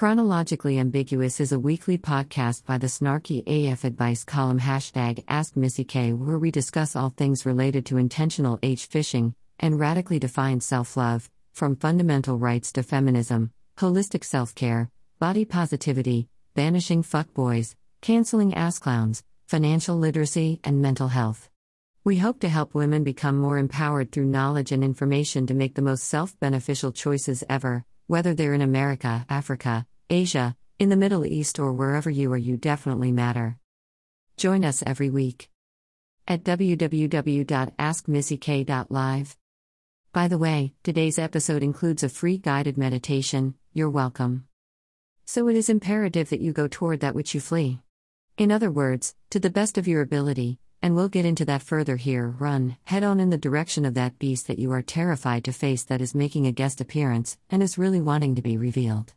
Chronologically Ambiguous is a weekly podcast by the Snarky AF Advice column hashtag Ask Missy K, where we discuss all things related to intentional age fishing and radically defined self love, from fundamental rights to feminism, holistic self care, body positivity, banishing fuckboys, canceling ass clowns, financial literacy, and mental health. We hope to help women become more empowered through knowledge and information to make the most self beneficial choices ever, whether they're in America, Africa, Asia, in the Middle East, or wherever you are, you definitely matter. Join us every week at www.askmissyk.live. By the way, today's episode includes a free guided meditation. You're welcome. So it is imperative that you go toward that which you flee. In other words, to the best of your ability, and we'll get into that further here. Run, head on in the direction of that beast that you are terrified to face that is making a guest appearance and is really wanting to be revealed.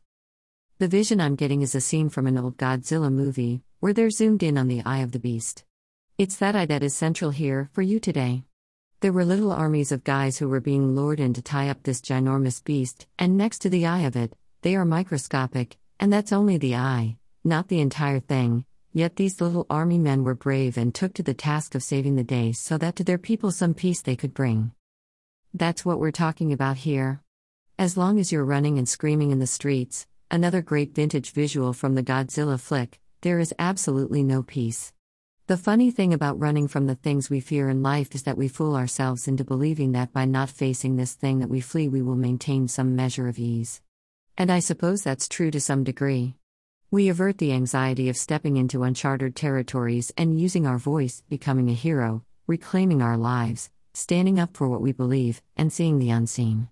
The vision I'm getting is a scene from an old Godzilla movie, where they're zoomed in on the eye of the beast. It's that eye that is central here for you today. There were little armies of guys who were being lured in to tie up this ginormous beast, and next to the eye of it, they are microscopic, and that's only the eye, not the entire thing, Yet these little army men were brave and took to the task of saving the day so that to their people some peace they could bring. That's what we're talking about here. As long as you're running and screaming in the streets, another great vintage visual from the Godzilla flick, there is absolutely no peace. The funny thing about running from the things we fear in life is that we fool ourselves into believing that by not facing this thing that we flee, we will maintain some measure of ease. And I suppose that's true to some degree. We avert the anxiety of stepping into uncharted territories and using our voice, becoming a hero, reclaiming our lives, standing up for what we believe, and seeing the unseen.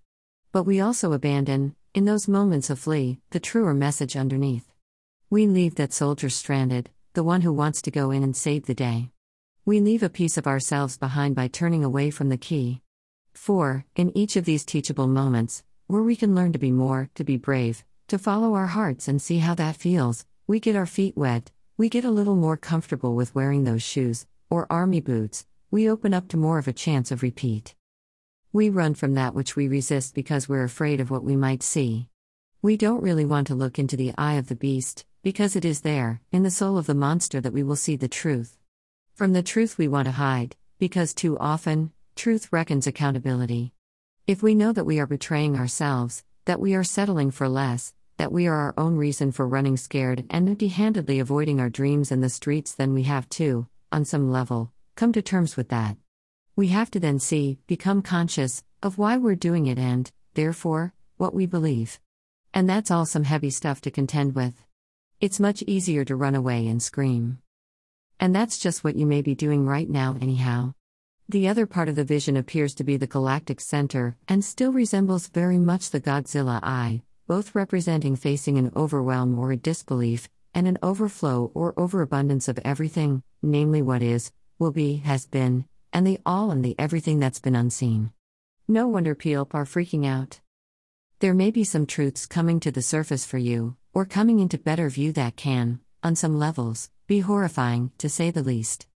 But we also abandon, in those moments of flee, the truer message underneath. We leave that soldier stranded, the one who wants to go in and save the day. We leave a piece of ourselves behind by turning away from the key. 4. In each of these teachable moments, where we can learn to be more, to be brave, to follow our hearts and see how that feels. We get our feet wet, we get a little more comfortable with wearing those shoes, or army boots, we open up to more of a chance of repeat. We run from that which we resist because we're afraid of what we might see. We don't really want to look into the eye of the beast, because it is there, in the soul of the monster, that we will see the truth. From the truth we want to hide, because too often, truth reckons accountability. If we know that we are betraying ourselves, that we are settling for less, that we are our own reason for running scared and empty handedly avoiding our dreams in the streets, then we have to, on some level, come to terms with that. We have to then see, become conscious, of why we're doing it and, therefore, what we believe. And that's all some heavy stuff to contend with. It's much easier to run away and scream. And that's just what you may be doing right now, anyhow. The other part of the vision appears to be the galactic center, and still resembles very much the Godzilla eye, both representing facing an overwhelm or a disbelief, and an overflow or overabundance of everything, namely what is, will be, has been, and the all and the everything that's been unseen. No wonder people are freaking out. There may be some truths coming to the surface for you, or coming into better view that can, on some levels, be horrifying, to say the least.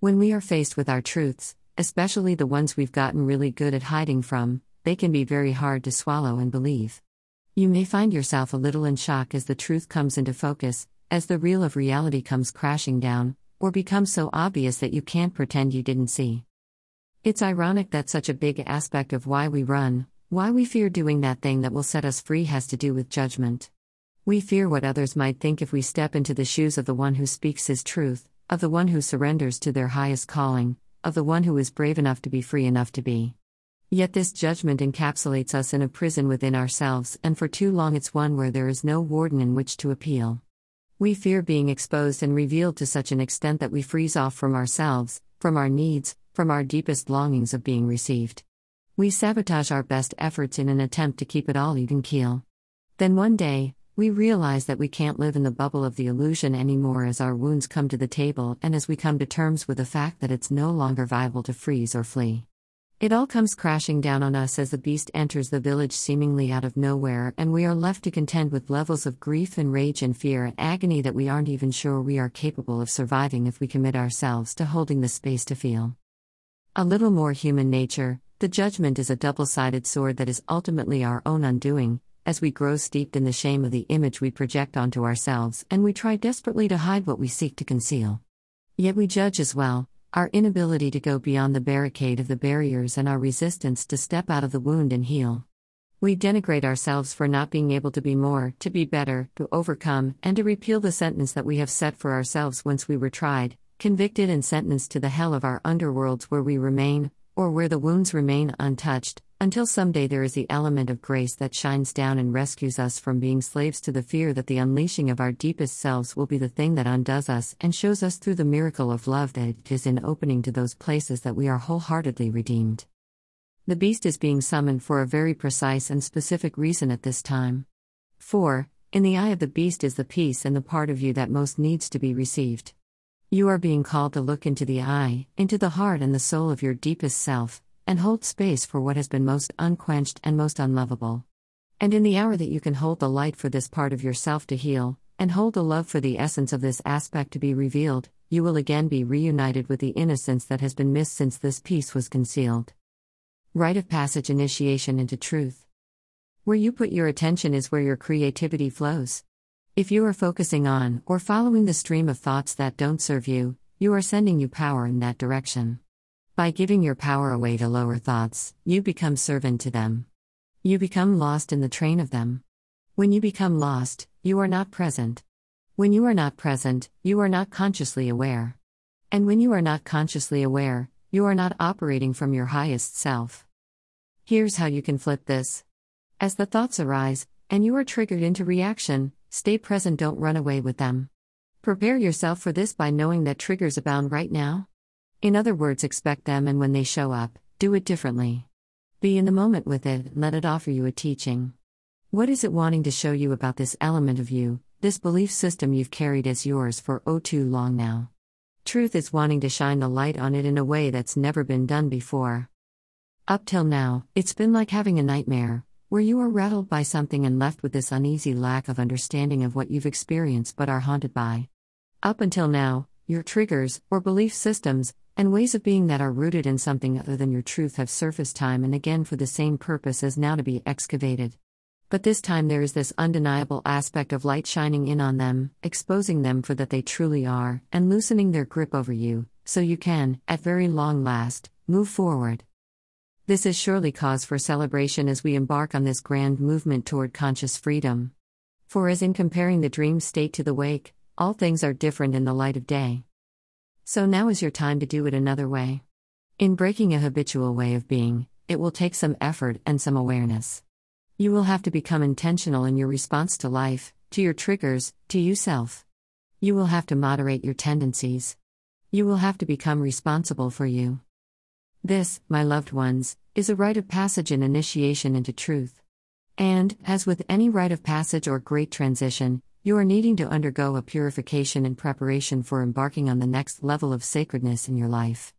When we are faced with our truths, especially the ones we've gotten really good at hiding from, they can be very hard to swallow and believe. You may find yourself a little in shock as the truth comes into focus, as the real of reality comes crashing down, or becomes so obvious that you can't pretend you didn't see. It's ironic that such a big aspect of why we run, why we fear doing that thing that will set us free, has to do with judgment. We fear what others might think if we step into the shoes of the one who speaks his truth, of the one who surrenders to their highest calling, of the one who is brave enough to be free enough to be. Yet this judgment encapsulates us in a prison within ourselves, and for too long it's one where there is no warden in which to appeal. We fear being exposed and revealed to such an extent that we freeze off from ourselves, from our needs, from our deepest longings of being received. We sabotage our best efforts in an attempt to keep it all even keel. Then one day, we realize that we can't live in the bubble of the illusion anymore as our wounds come to the table and as we come to terms with the fact that it's no longer viable to freeze or flee. It all comes crashing down on us as the beast enters the village seemingly out of nowhere, and we are left to contend with levels of grief and rage and fear and agony that we aren't even sure we are capable of surviving if we commit ourselves to holding the space to feel. A little more human nature, the judgment is a double sided sword that is ultimately our own undoing, as we grow steeped in the shame of the image we project onto ourselves and we try desperately to hide what we seek to conceal. Yet we judge as well, our inability to go beyond the barricade of the barriers and our resistance to step out of the wound and heal. We denigrate ourselves for not being able to be more, to be better, to overcome, and to repeal the sentence that we have set for ourselves once we were tried, convicted, and sentenced to the hell of our underworlds where we remain, or where the wounds remain untouched, until someday there is the element of grace that shines down and rescues us from being slaves to the fear that the unleashing of our deepest selves will be the thing that undoes us and shows us through the miracle of love that it is in opening to those places that we are wholeheartedly redeemed. The beast is being summoned for a very precise and specific reason at this time. 4. In the eye of the beast is the peace and the part of you that most needs to be received. You are being called to look into the eye, into the heart and the soul of your deepest self, and hold space for what has been most unquenched and most unlovable. And in the hour that you can hold the light for this part of yourself to heal, and hold the love for the essence of this aspect to be revealed, you will again be reunited with the innocence that has been missed since this piece was concealed. Rite of passage initiation into truth. Where you put your attention is where your creativity flows. If you are focusing on or following the stream of thoughts that don't serve you, you are sending you power in that direction. By giving your power away to lower thoughts, you become servant to them. You become lost in the train of them. When you become lost, you are not present. When you are not present, you are not consciously aware. And when you are not consciously aware, you are not operating from your highest self. Here's how you can flip this. As the thoughts arise, and you are triggered into reaction, stay present, don't run away with them. Prepare yourself for this by knowing that triggers abound right now. In other words, expect them, and when they show up, do it differently. Be in the moment with it, let it offer you a teaching. What is it wanting to show you about this element of you, this belief system you've carried as yours for oh too long now? Truth is wanting to shine the light on it in a way that's never been done before. Up till now, it's been like having a nightmare, where you are rattled by something and left with this uneasy lack of understanding of what you've experienced but are haunted by. Up until now, your triggers, or belief systems, and ways of being that are rooted in something other than your truth have surfaced time and again for the same purpose as now to be excavated. But this time there is this undeniable aspect of light shining in on them, exposing them for that they truly are, and loosening their grip over you, so you can, at very long last, move forward. This is surely cause for celebration as we embark on this grand movement toward conscious freedom. For as in comparing the dream state to the wake, all things are different in the light of day. So now is your time to do it another way. In breaking a habitual way of being, it will take some effort and some awareness. You will have to become intentional in your response to life, to your triggers, to you self. You will have to moderate your tendencies. You will have to become responsible for you. This, my loved ones, is a rite of passage and initiation into truth. And, as with any rite of passage or great transition, you are needing to undergo a purification in preparation for embarking on the next level of sacredness in your life.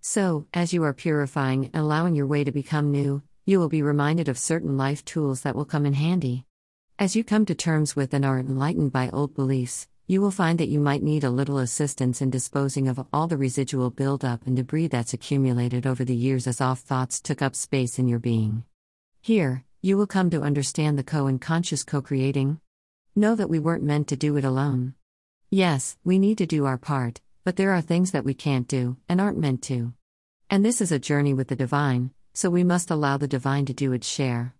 So, as you are purifying and allowing your way to become new, you will be reminded of certain life tools that will come in handy. As you come to terms with and are enlightened by old beliefs, you will find that you might need a little assistance in disposing of all the residual buildup and debris that's accumulated over the years as off thoughts took up space in your being. Here, you will come to understand the co and conscious co creating. Know that we weren't meant to do it alone. Yes, we need to do our part, but there are things that we can't do and aren't meant to. And this is a journey with the divine, so we must allow the divine to do its share.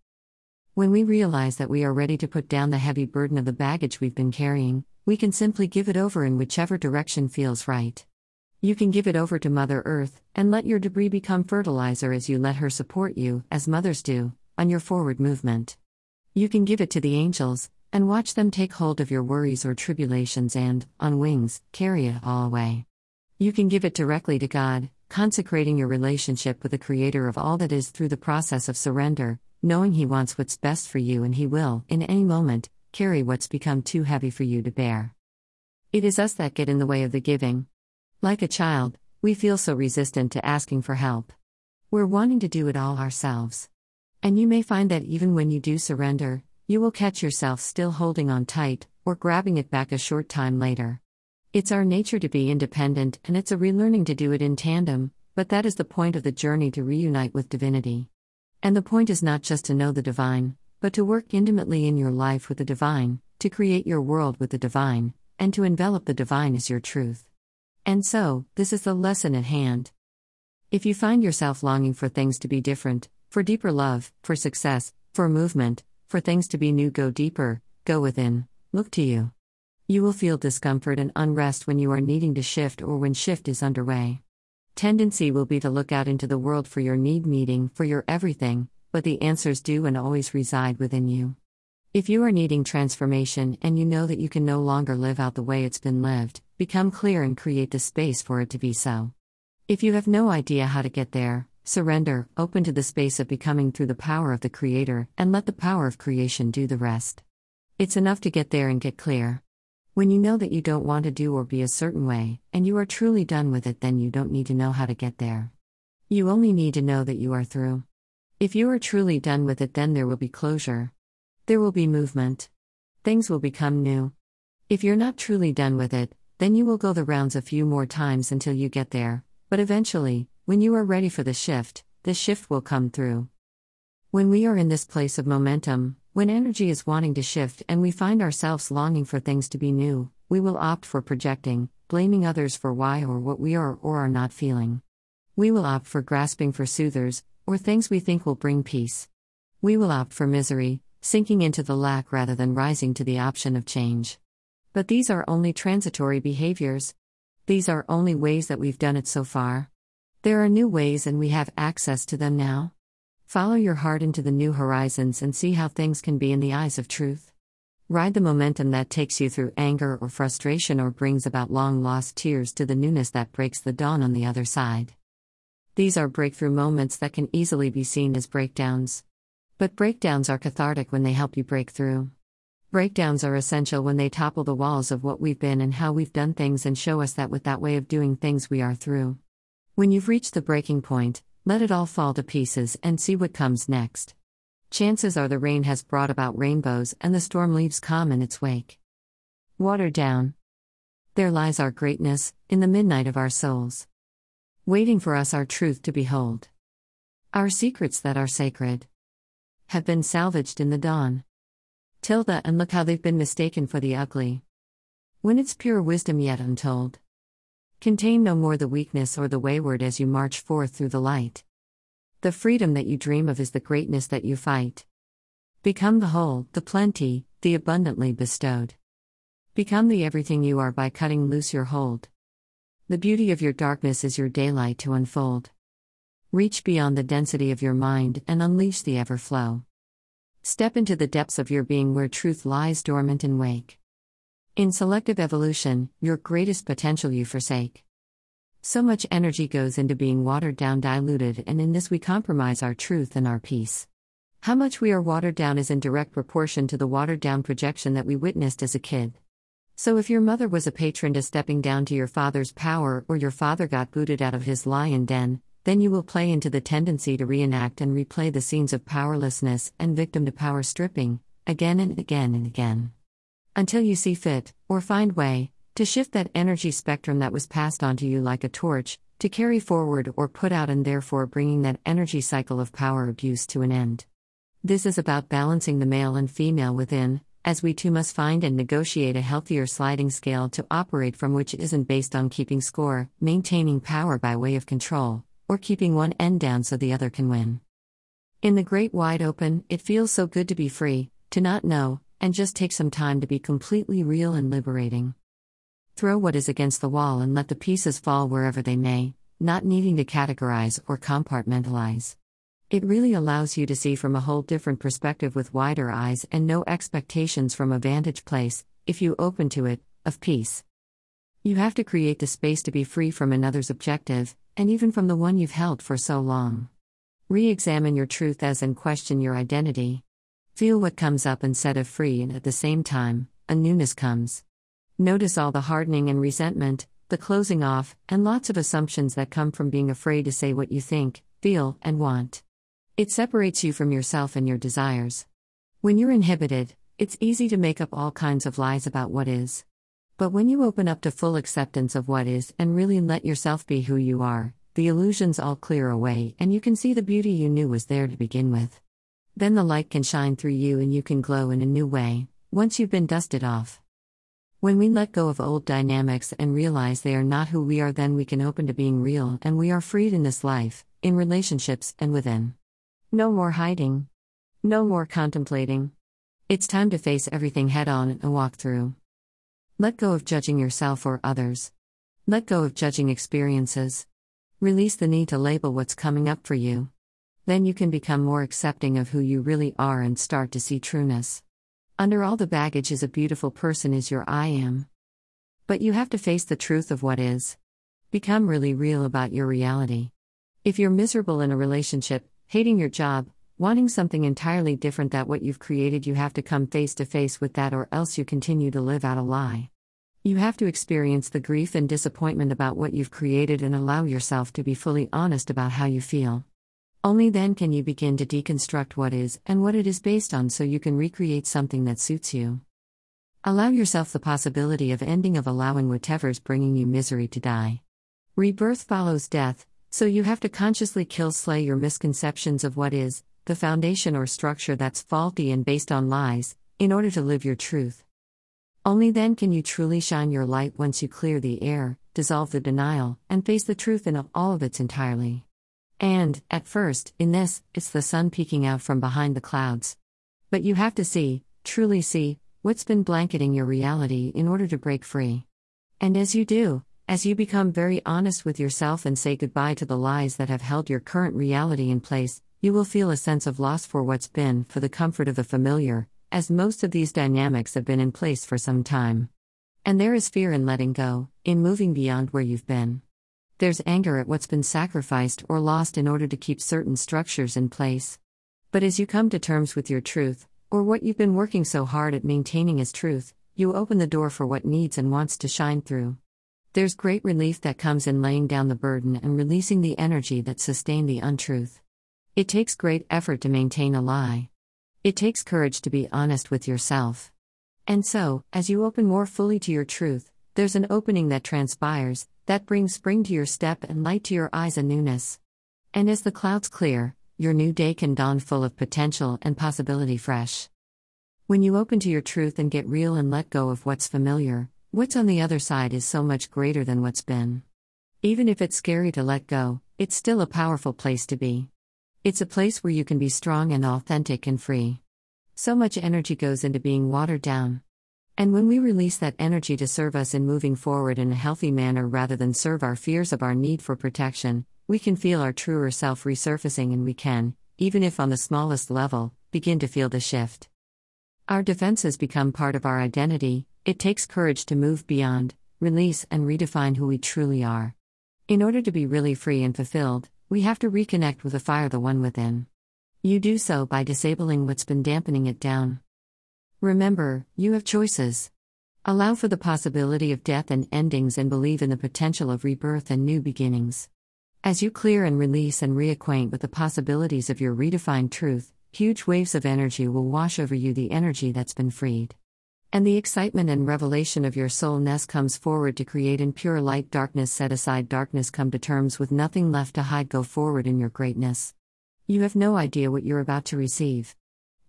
When we realize that we are ready to put down the heavy burden of the baggage we've been carrying, we can simply give it over in whichever direction feels right. You can give it over to Mother Earth and let your debris become fertilizer as you let her support you, as mothers do, on your forward movement. You can give it to the angels and watch them take hold of your worries or tribulations and, on wings, carry it all away. You can give it directly to God, consecrating your relationship with the Creator of all that is through the process of surrender, knowing He wants what's best for you and He will, in any moment, carry what's become too heavy for you to bear. It is us that get in the way of the giving. Like a child, we feel so resistant to asking for help. We're wanting to do it all ourselves. And you may find that even when you do surrender, you will catch yourself still holding on tight, or grabbing it back a short time later. It's our nature to be independent, and it's a relearning to do it in tandem, but that is the point of the journey to reunite with divinity. And the point is not just to know the divine, but to work intimately in your life with the divine, to create your world with the divine, and to envelop the divine as your truth. And so, this is the lesson at hand. If you find yourself longing for things to be different, for deeper love, for success, for movement, for things to be new, go deeper, go within, look to you. You will feel discomfort and unrest when you are needing to shift or when shift is underway. Tendency will be to look out into the world for your need meeting, for your everything, but the answers do and always reside within you. If you are needing transformation and you know that you can no longer live out the way it's been lived, become clear and create the space for it to be so. If you have no idea how to get there, surrender, open to the space of becoming through the power of the Creator, and let the power of creation do the rest. It's enough to get there and get clear. When you know that you don't want to do or be a certain way, and you are truly done with it, then you don't need to know how to get there. You only need to know that you are through. If you are truly done with it, then there will be closure. There will be movement. Things will become new. If you're not truly done with it, then you will go the rounds a few more times until you get there, but eventually, when you are ready for the shift, the shift will come through. When we are in this place of momentum, when energy is wanting to shift and we find ourselves longing for things to be new, we will opt for projecting, blaming others for why or what we are or are not feeling. We will opt for grasping for soothers, or things we think will bring peace. We will opt for misery, sinking into the lack rather than rising to the option of change. But these are only transitory behaviors. These are only ways that we've done it so far. There are new ways and we have access to them now. Follow your heart into the new horizons and see how things can be in the eyes of truth. Ride the momentum that takes you through anger or frustration or brings about long lost tears to the newness that breaks the dawn on the other side. These are breakthrough moments that can easily be seen as breakdowns. But breakdowns are cathartic when they help you break through. Breakdowns are essential when they topple the walls of what we've been and how we've done things and show us that with that way of doing things we are through. When you've reached the breaking point, let it all fall to pieces and see what comes next. Chances are the rain has brought about rainbows and the storm leaves calm in its wake. Watered down. There lies our greatness, in the midnight of our souls. Waiting for us our truth to behold. Our secrets that are sacred have been salvaged in the dawn. Tilda and look how they've been mistaken for the ugly. When it's pure wisdom yet untold. Contain no more the weakness or the wayward as you march forth through the light. The freedom that you dream of is the greatness that you fight. Become the whole, the plenty, the abundantly bestowed. Become the everything you are by cutting loose your hold. The beauty of your darkness is your daylight to unfold. Reach beyond the density of your mind and unleash the ever flow. Step into the depths of your being where truth lies dormant and wake. In selective evolution, your greatest potential you forsake. So much energy goes into being watered down, diluted, and in this we compromise our truth and our peace. How much we are watered down is in direct proportion to the watered down projection that we witnessed as a kid. So, if your mother was a patron to stepping down to your father's power, or your father got booted out of his lion den, then you will play into the tendency to reenact and replay the scenes of powerlessness and victim to power stripping, again and again and again. Until you see fit, or find way, to shift that energy spectrum that was passed on to you like a torch, to carry forward or put out, and therefore bringing that energy cycle of power abuse to an end. This is about balancing the male and female within, as we too must find and negotiate a healthier sliding scale to operate from which isn't based on keeping score, maintaining power by way of control, or keeping one end down so the other can win. In the great wide open, it feels so good to be free, to not know, and just take some time to be completely real and liberating. Throw what is against the wall and let the pieces fall wherever they may, not needing to categorize or compartmentalize. It really allows you to see from a whole different perspective with wider eyes and no expectations from a vantage place, if you open to it, of peace. You have to create the space to be free from another's objective, and even from the one you've held for so long. Re examine your truth as and question your identity. Feel what comes up and set free, and at the same time, a newness comes. Notice all the hardening and resentment, the closing off, and lots of assumptions that come from being afraid to say what you think, feel, and want. It separates you from yourself and your desires. When you're inhibited, it's easy to make up all kinds of lies about what is. But when you open up to full acceptance of what is and really let yourself be who you are, the illusions all clear away and you can see the beauty you knew was there to begin with. Then the light can shine through you and you can glow in a new way, once you've been dusted off. When we let go of old dynamics and realize they are not who we are, then we can open to being real and we are freed in this life, in relationships, and within. No more hiding. No more contemplating. It's time to face everything head on and walk through. Let go of judging yourself or others. Let go of judging experiences. Release the need to label what's coming up for you. Then you can become more accepting of who you really are and start to see trueness. Under all the baggage is a beautiful person, is your I am. But you have to face the truth of what is. Become really real about your reality. If you're miserable in a relationship, hating your job, wanting something entirely different that what you've created, you have to come face to face with that or else you continue to live out a lie. You have to experience the grief and disappointment about what you've created and allow yourself to be fully honest about how you feel. Only then can you begin to deconstruct what is and what it is based on so you can recreate something that suits you. Allow yourself the possibility of ending of allowing whatever's bringing you misery to die. Rebirth follows death, so you have to consciously kill slay your misconceptions of what is, the foundation or structure that's faulty and based on lies, in order to live your truth. Only then can you truly shine your light once you clear the air, dissolve the denial, and face the truth in all of its entirely. And, at first, in this, it's the sun peeking out from behind the clouds. But you have to see, truly see, what's been blanketing your reality in order to break free. And as you do, as you become very honest with yourself and say goodbye to the lies that have held your current reality in place, you will feel a sense of loss for what's been, for the comfort of the familiar, as most of these dynamics have been in place for some time. And there is fear in letting go, in moving beyond where you've been. There's anger at what's been sacrificed or lost in order to keep certain structures in place. But as you come to terms with your truth, or what you've been working so hard at maintaining as truth, you open the door for what needs and wants to shine through. There's great relief that comes in laying down the burden and releasing the energy that sustained the untruth. It takes great effort to maintain a lie. It takes courage to be honest with yourself. And so, as you open more fully to your truth, there's an opening that transpires, that brings spring to your step and light to your eyes and newness. And as the clouds clear, your new day can dawn full of potential and possibility fresh. When you open to your truth and get real and let go of what's familiar, what's on the other side is so much greater than what's been. Even if it's scary to let go, it's still a powerful place to be. It's a place where you can be strong and authentic and free. So much energy goes into being watered down. And when we release that energy to serve us in moving forward in a healthy manner rather than serve our fears of our need for protection, we can feel our truer self resurfacing and we can, even if on the smallest level, begin to feel the shift. Our defenses become part of our identity, it takes courage to move beyond, release, and redefine who we truly are. In order to be really free and fulfilled, we have to reconnect with the fire, the one within. You do so by disabling what's been dampening it down. Remember, you have choices. Allow for the possibility of death and endings and believe in the potential of rebirth and new beginnings. As you clear and release and reacquaint with the possibilities of your redefined truth, huge waves of energy will wash over you the energy that's been freed. And the excitement and revelation of your soulness comes forward to create in pure light darkness set aside darkness come to terms with nothing left to hide go forward in your greatness. You have no idea what you're about to receive.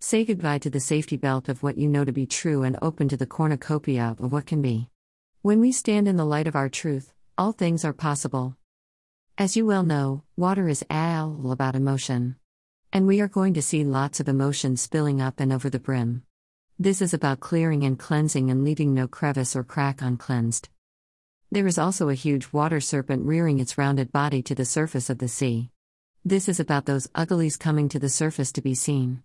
Say goodbye to the safety belt of what you know to be true and open to the cornucopia of what can be. When we stand in the light of our truth, all things are possible. As you well know, water is all about emotion. And we are going to see lots of emotion spilling up and over the brim. This is about clearing and cleansing and leaving no crevice or crack uncleansed. There is also a huge water serpent rearing its rounded body to the surface of the sea. This is about those uglies coming to the surface to be seen.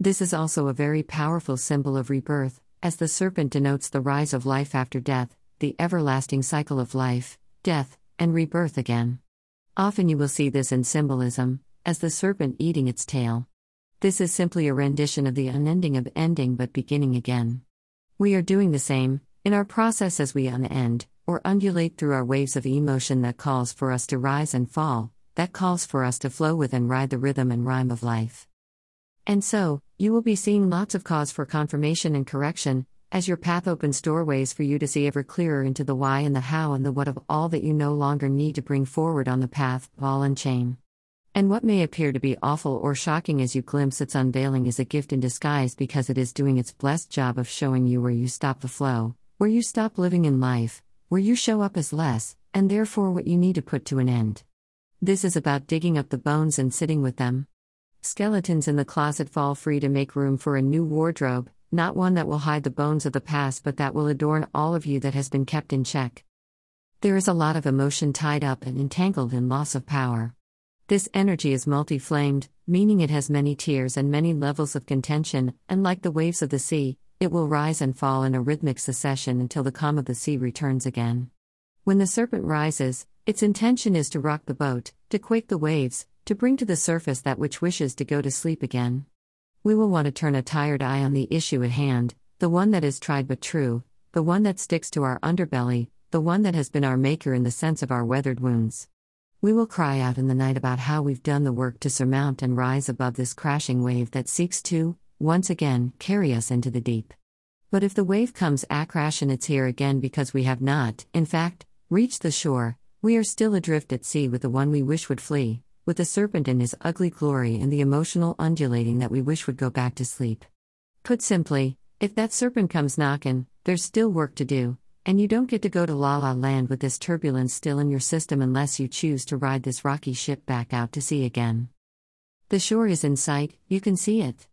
This is also a very powerful symbol of rebirth, as the serpent denotes the rise of life after death, the everlasting cycle of life, death, and rebirth again. Often you will see this in symbolism, as the serpent eating its tail. This is simply a rendition of the unending of ending but beginning again. We are doing the same, in our process as we unend, or undulate through our waves of emotion that calls for us to rise and fall, that calls for us to flow with and ride the rhythm and rhyme of life. And so, you will be seeing lots of cause for confirmation and correction, as your path opens doorways for you to see ever clearer into the why and the how and the what of all that you no longer need to bring forward on the path, ball and chain. And what may appear to be awful or shocking as you glimpse its unveiling is a gift in disguise because it is doing its blessed job of showing you where you stop the flow, where you stop living in life, where you show up as less, and therefore what you need to put to an end. This is about digging up the bones and sitting with them. Skeletons in the closet fall free to make room for a new wardrobe, not one that will hide the bones of the past but that will adorn all of you that has been kept in check. There is a lot of emotion tied up and entangled in loss of power. This energy is multi flamed, meaning it has many tiers and many levels of contention, and like the waves of the sea, it will rise and fall in a rhythmic succession until the calm of the sea returns again. When the serpent rises, its intention is to rock the boat, to quake the waves, to bring to the surface that which wishes to go to sleep again. We will want to turn a tired eye on the issue at hand, the one that is tried but true, the one that sticks to our underbelly, the one that has been our maker in the sense of our weathered wounds. We will cry out in the night about how we've done the work to surmount and rise above this crashing wave that seeks to, once again, carry us into the deep. But if the wave comes a crash and it's here again because we have not, in fact, reached the shore, we are still adrift at sea with the one we wish would flee, with the serpent in his ugly glory and the emotional undulating that we wish would go back to sleep. Put simply, if that serpent comes knockin', there's still work to do, and you don't get to go to La La Land with this turbulence still in your system unless you choose to ride this rocky ship back out to sea again. The shore is in sight, you can see it.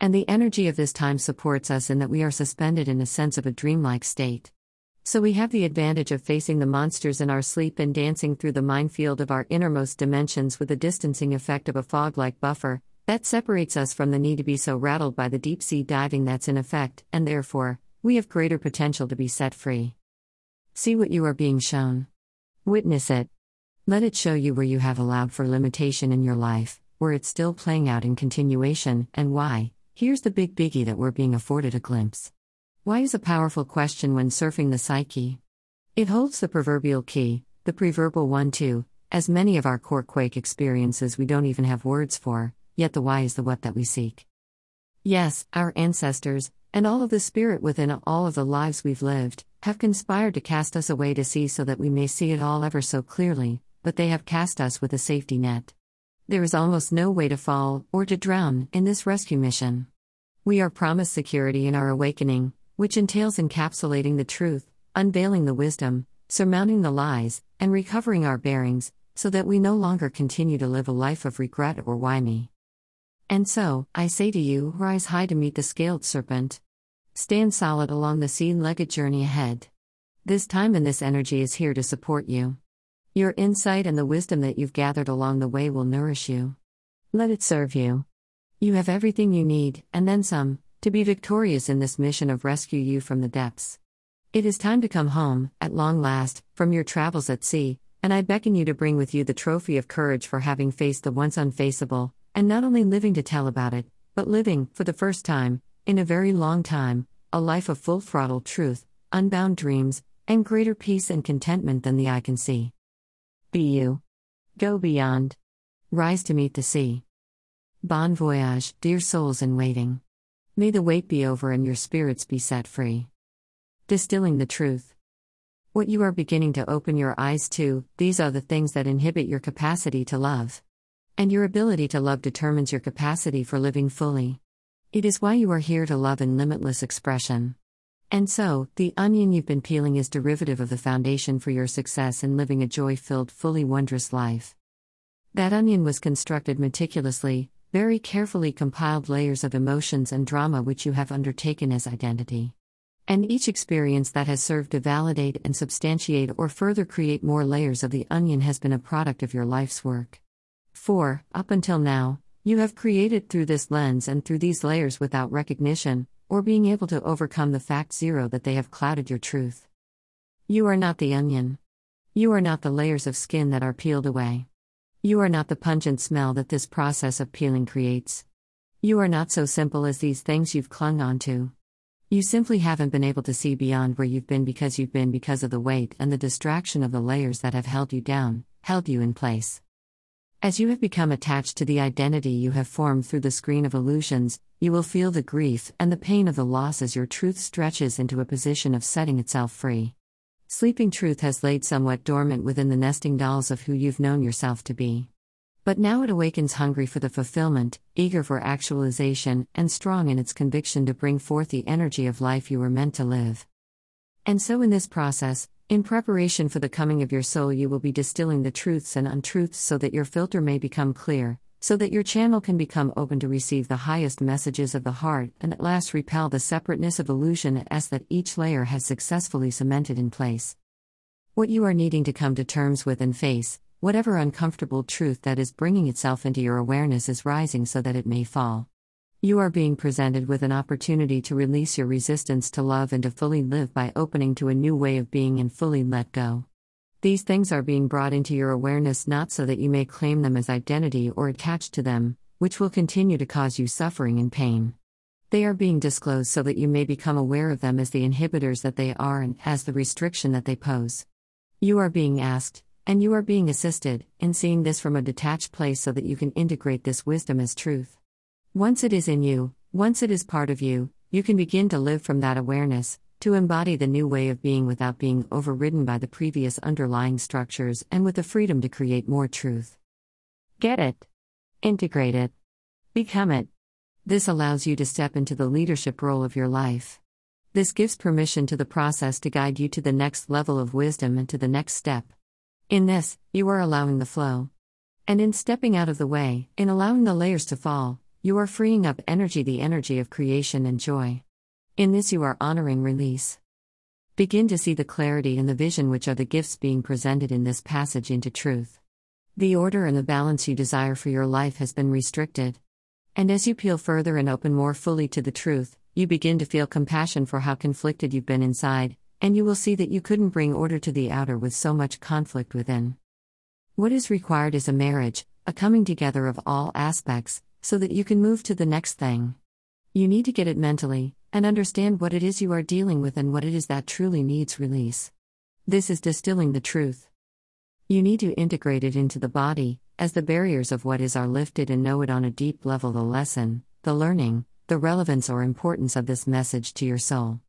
And the energy of this time supports us in that we are suspended in a sense of a dreamlike state. So we have the advantage of facing the monsters in our sleep and dancing through the minefield of our innermost dimensions with the distancing effect of a fog like buffer that separates us from the need to be so rattled by the deep sea diving that's in effect, and therefore, we have greater potential to be set free. See what you are being shown. Witness it. Let it show you where you have allowed for limitation in your life, where it's still playing out in continuation, and why. Here's the big biggie that we're being afforded a glimpse. Why is a powerful question when surfing the psyche? It holds the proverbial key, the preverbal one too, as many of our core quake experiences we don't even have words for, yet the why is the what that we seek. Yes, our ancestors, and all of the spirit within all of the lives we've lived, have conspired to cast us away to sea so that we may see it all ever so clearly, but they have cast us with a safety net. There is almost no way to fall, or to drown, in this rescue mission. We are promised security in our awakening, which entails encapsulating the truth, unveiling the wisdom, surmounting the lies, and recovering our bearings, so that we no longer continue to live a life of regret or why me. And so, I say to you, rise high to meet the scaled serpent. Stand solid along the sea legged journey ahead. This time and this energy is here to support you. Your insight and the wisdom that you've gathered along the way will nourish you. Let it serve you. You have everything you need, and then some, to be victorious in this mission of rescue you from the depths. It is time to come home, at long last, from your travels at sea, and I beckon you to bring with you the trophy of courage for having faced the once unfaceable, and not only living to tell about it, but living, for the first time, in a very long time, a life of full throttle truth, unbound dreams, and greater peace and contentment than the eye can see. Be you. Go beyond. Rise to meet the sea. Bon voyage, dear souls in waiting. May the wait be over and your spirits be set free. Distilling the truth. What you are beginning to open your eyes to, these are the things that inhibit your capacity to love. And your ability to love determines your capacity for living fully. It is why you are here to love in limitless expression. And so, the onion you've been peeling is derivative of the foundation for your success in living a joy filled, fully wondrous life. That onion was constructed meticulously, very carefully compiled layers of emotions and drama which you have undertaken as identity. And each experience that has served to validate and substantiate or further create more layers of the onion has been a product of your life's work. For, up until now, you have created through this lens and through these layers without recognition, or being able to overcome the fact zero that they have clouded your truth. You are not the onion. You are not the layers of skin that are peeled away. You are not the pungent smell that this process of peeling creates. You are not so simple as these things you've clung onto. You simply haven't been able to see beyond where you've been because you've been because of the weight and the distraction of the layers that have held you down, held you in place. As you have become attached to the identity you have formed through the screen of illusions, you will feel the grief and the pain of the loss as your truth stretches into a position of setting itself free. Sleeping truth has laid somewhat dormant within the nesting dolls of who you've known yourself to be. But now it awakens hungry for the fulfillment, eager for actualization, and strong in its conviction to bring forth the energy of life you were meant to live. And so, in this process, in preparation for the coming of your soul, you will be distilling the truths and untruths so that your filter may become clear, so that your channel can become open to receive the highest messages of the heart and at last repel the separateness of illusion as that each layer has successfully cemented in place. What you are needing to come to terms with and face, whatever uncomfortable truth that is bringing itself into your awareness is rising so that it may fall. You are being presented with an opportunity to release your resistance to love and to fully live by opening to a new way of being and fully let go. These things are being brought into your awareness not so that you may claim them as identity or attach to them, which will continue to cause you suffering and pain. They are being disclosed so that you may become aware of them as the inhibitors that they are and as the restriction that they pose. You are being asked, and you are being assisted in seeing this from a detached place so that you can integrate this wisdom as truth. Once it is in you, once it is part of you, you can begin to live from that awareness, to embody the new way of being without being overridden by the previous underlying structures and with the freedom to create more truth. Get it. Integrate it. Become it. This allows you to step into the leadership role of your life. This gives permission to the process to guide you to the next level of wisdom and to the next step. In this, you are allowing the flow. And in stepping out of the way, in allowing the layers to fall, you are freeing up energy, the energy of creation and joy. In this, you are honoring release. Begin to see the clarity and the vision which are the gifts being presented in this passage into truth. The order and the balance you desire for your life has been restricted. And as you peel further and open more fully to the truth, you begin to feel compassion for how conflicted you've been inside, and you will see that you couldn't bring order to the outer with so much conflict within. What is required is a marriage, a coming together of all aspects, so that you can move to the next thing. You need to get it mentally, and understand what it is you are dealing with and what it is that truly needs release. This is distilling the truth. You need to integrate it into the body, as the barriers of what is are lifted and know it on a deep level the lesson, the learning, the relevance or importance of this message to your soul.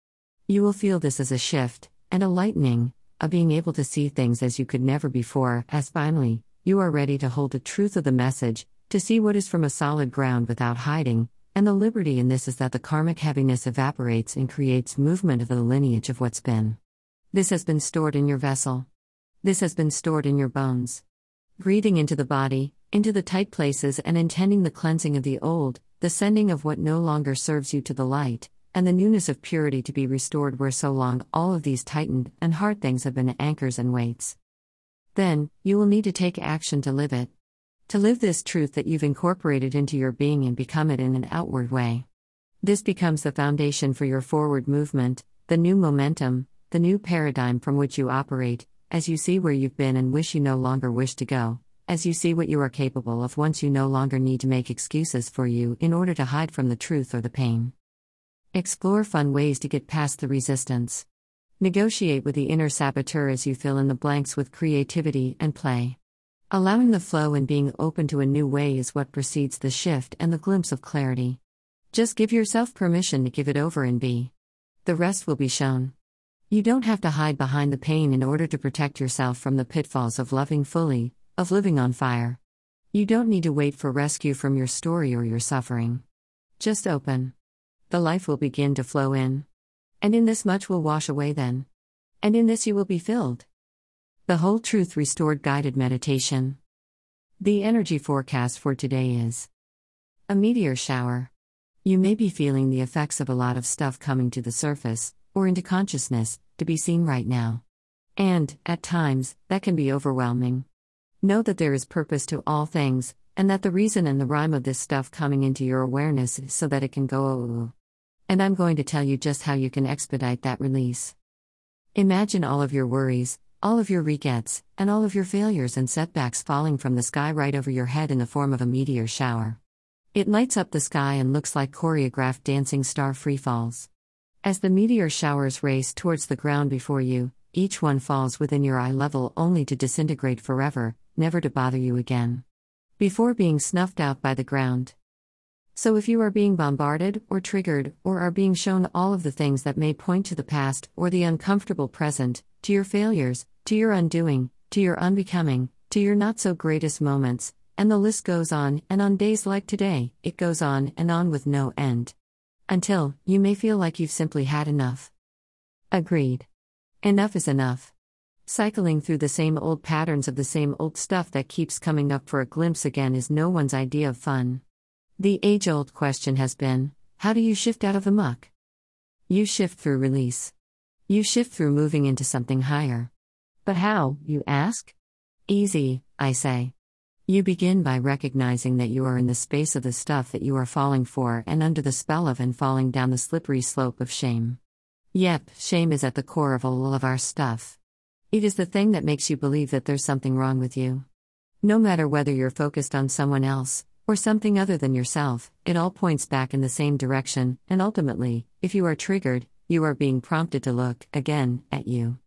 You will feel this as a shift, and a lightening, a being able to see things as you could never before, as finally, you are ready to hold the truth of the message, to see what is from a solid ground without hiding, and the liberty in this is that the karmic heaviness evaporates and creates movement of the lineage of what's been. This has been stored in your vessel. This has been stored in your bones. Breathing into the body, into the tight places, and intending the cleansing of the old, the sending of what no longer serves you to the light, and the newness of purity to be restored where so long all of these tightened and hard things have been anchors and weights. Then, you will need to take action to live it. To live this truth that you've incorporated into your being and become it in an outward way. This becomes the foundation for your forward movement, the new momentum, the new paradigm from which you operate, as you see where you've been and wish you no longer wish to go, as you see what you are capable of once you no longer need to make excuses for you in order to hide from the truth or the pain. Explore fun ways to get past the resistance. Negotiate with the inner saboteur as you fill in the blanks with creativity and play. Allowing the flow and being open to a new way is what precedes the shift and the glimpse of clarity. Just give yourself permission to give it over and be. The rest will be shown. You don't have to hide behind the pain in order to protect yourself from the pitfalls of loving fully, of living on fire. You don't need to wait for rescue from your story or your suffering. Just open the life will begin to flow in. And in this much will wash away then. And in this you will be filled. The Whole Truth Restored Guided Meditation. The energy forecast for today is a meteor shower. You may be feeling the effects of a lot of stuff coming to the surface, or into consciousness, to be seen right now. And, at times, that can be overwhelming. Know that there is purpose to all things, and that the reason and the rhyme of this stuff coming into your awareness is so that it can go. And I'm going to tell you just how you can expedite that release. Imagine all of your worries, all of your regrets, and all of your failures and setbacks falling from the sky right over your head in the form of a meteor shower. It lights up the sky and looks like choreographed dancing star free falls. As the meteor showers race towards the ground before you, each one falls within your eye level only to disintegrate forever, never to bother you again. Before being snuffed out by the ground. So, if you are being bombarded or triggered, or are being shown all of the things that may point to the past or the uncomfortable present, to your failures, to your undoing, to your unbecoming, to your not so greatest moments, and the list goes on, and on days like today, it goes on and on with no end. Until, you may feel like you've simply had enough. Agreed. Enough is enough. Cycling through the same old patterns of the same old stuff that keeps coming up for a glimpse again is no one's idea of fun. The age old question has been how do you shift out of the muck? You shift through release. You shift through moving into something higher. But how, you ask? Easy, I say. You begin by recognizing that you are in the space of the stuff that you are falling for and under the spell of and falling down the slippery slope of shame. Yep, shame is at the core of all of our stuff. It is the thing that makes you believe that there's something wrong with you. No matter whether you're focused on someone else, or something other than yourself, it all points back in the same direction, and ultimately, if you are triggered, you are being prompted to look, again, at you.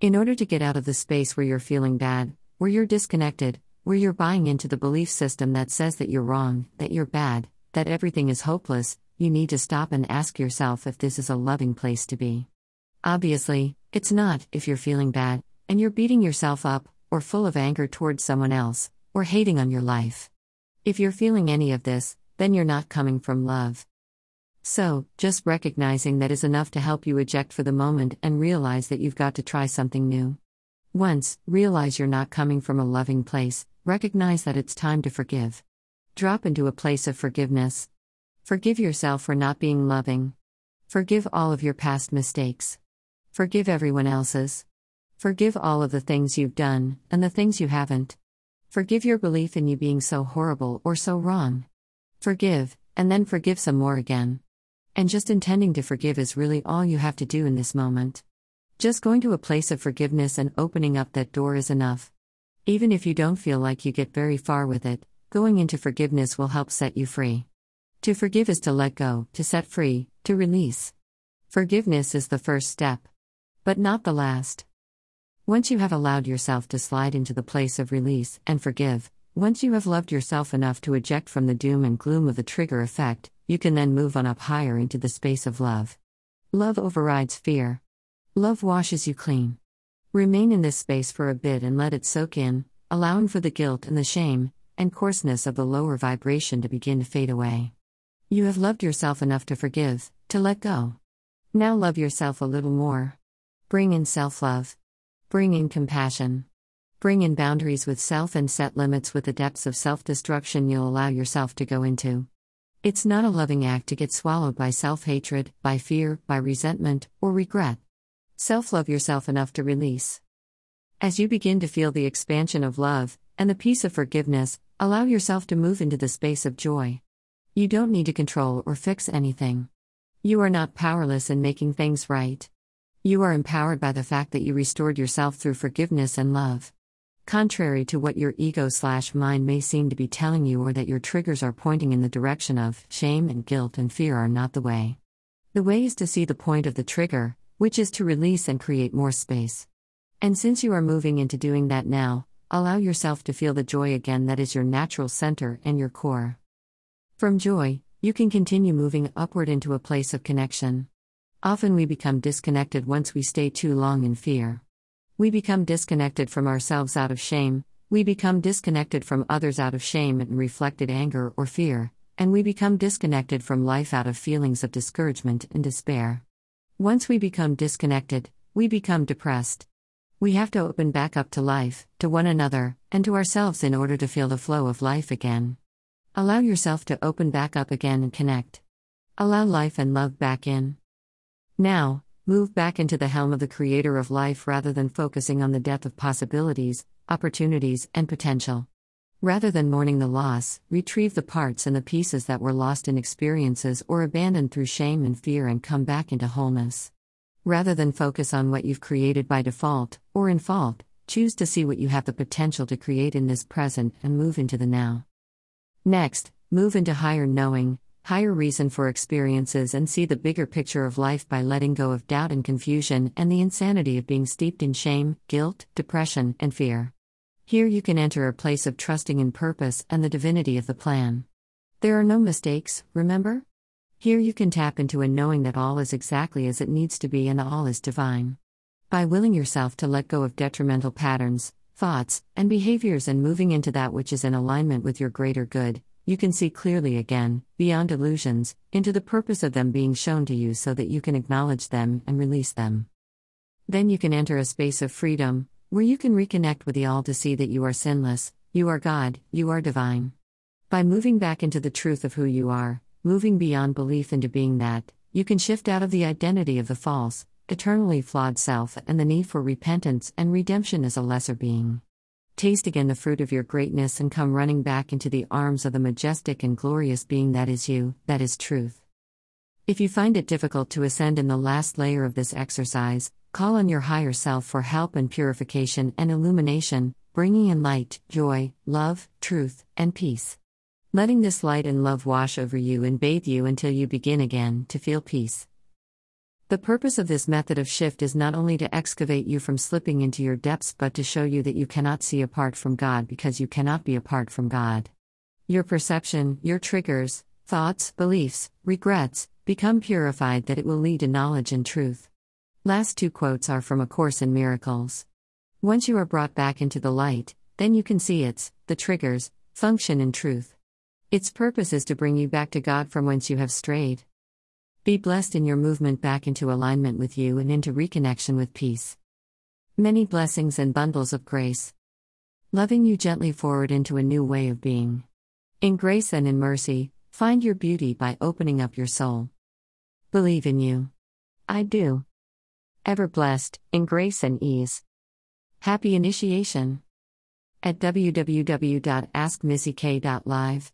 In order to get out of the space where you're feeling bad, where you're disconnected, where you're buying into the belief system that says that you're wrong, that you're bad, that everything is hopeless, you need to stop and ask yourself if this is a loving place to be. Obviously, it's not if you're feeling bad, and you're beating yourself up, or full of anger towards someone else, or hating on your life. If you're feeling any of this, then you're not coming from love. So, just recognizing that is enough to help you eject for the moment and realize that you've got to try something new. Once, realize you're not coming from a loving place, recognize that it's time to forgive. Drop into a place of forgiveness. Forgive yourself for not being loving. Forgive all of your past mistakes. Forgive everyone else's. Forgive all of the things you've done, and the things you haven't. Forgive your belief in you being so horrible or so wrong. Forgive, and then forgive some more again. And just intending to forgive is really all you have to do in this moment. Just going to a place of forgiveness and opening up that door is enough. Even if you don't feel like you get very far with it, going into forgiveness will help set you free. To forgive is to let go, to set free, to release. Forgiveness is the first step, but not the last. Once you have allowed yourself to slide into the place of release and forgive, once you have loved yourself enough to eject from the doom and gloom of the trigger effect, you can then move on up higher into the space of love. Love overrides fear. Love washes you clean. Remain in this space for a bit and let it soak in, allowing for the guilt and the shame and coarseness of the lower vibration to begin to fade away. You have loved yourself enough to forgive, to let go. Now love yourself a little more. Bring in self love. Bring in compassion. Bring in boundaries with self and set limits with the depths of self destruction you'll allow yourself to go into. It's not a loving act to get swallowed by self hatred, by fear, by resentment, or regret. Self love yourself enough to release. As you begin to feel the expansion of love and the peace of forgiveness, allow yourself to move into the space of joy. You don't need to control or fix anything. You are not powerless in making things right. You are empowered by the fact that you restored yourself through forgiveness and love. Contrary to what your ego slash mind may seem to be telling you, or that your triggers are pointing in the direction of, shame and guilt and fear are not the way. The way is to see the point of the trigger, which is to release and create more space. And since you are moving into doing that now, allow yourself to feel the joy again that is your natural center and your core. From joy, you can continue moving upward into a place of connection. Often we become disconnected once we stay too long in fear. We become disconnected from ourselves out of shame, we become disconnected from others out of shame and reflected anger or fear, and we become disconnected from life out of feelings of discouragement and despair. Once we become disconnected, we become depressed. We have to open back up to life, to one another, and to ourselves in order to feel the flow of life again. Allow yourself to open back up again and connect. Allow life and love back in. Now, move back into the helm of the creator of life rather than focusing on the depth of possibilities, opportunities, and potential. Rather than mourning the loss, retrieve the parts and the pieces that were lost in experiences or abandoned through shame and fear and come back into wholeness. Rather than focus on what you've created by default, or in fault, choose to see what you have the potential to create in this present and move into the now. Next, move into higher knowing, higher reason for experiences and see the bigger picture of life by letting go of doubt and confusion and the insanity of being steeped in shame, guilt, depression, and fear. Here you can enter a place of trusting in purpose and the divinity of the plan. There are no mistakes, remember? Here you can tap into a knowing that all is exactly as it needs to be and all is divine. By willing yourself to let go of detrimental patterns, thoughts, and behaviors and moving into that which is in alignment with your greater good, you can see clearly again, beyond illusions, into the purpose of them being shown to you so that you can acknowledge them and release them. Then you can enter a space of freedom, where you can reconnect with the All to see that you are sinless, you are God, you are divine. By moving back into the truth of who you are, moving beyond belief into being that, you can shift out of the identity of the false, eternally flawed self and the need for repentance and redemption as a lesser being. Taste again the fruit of your greatness and come running back into the arms of the majestic and glorious being that is you, that is truth. If you find it difficult to ascend in the last layer of this exercise, call on your higher self for help and purification and illumination, bringing in light, joy, love, truth, and peace. Letting this light and love wash over you and bathe you until you begin again to feel peace. The purpose of this method of shift is not only to excavate you from slipping into your depths but to show you that you cannot see apart from God because you cannot be apart from God. Your perception, your triggers, thoughts, beliefs, regrets, become purified that it will lead to knowledge and truth. Last two quotes are from A Course in Miracles. Once you are brought back into the light, then you can see its, the triggers, function in truth. Its purpose is to bring you back to God from whence you have strayed. Be blessed in your movement back into alignment with you and into reconnection with peace. Many blessings and bundles of grace. Loving you gently forward into a new way of being. In grace and in mercy, find your beauty by opening up your soul. Believe in you. I do. Ever blessed, in grace and ease. Happy initiation. At www.askmissyk.live.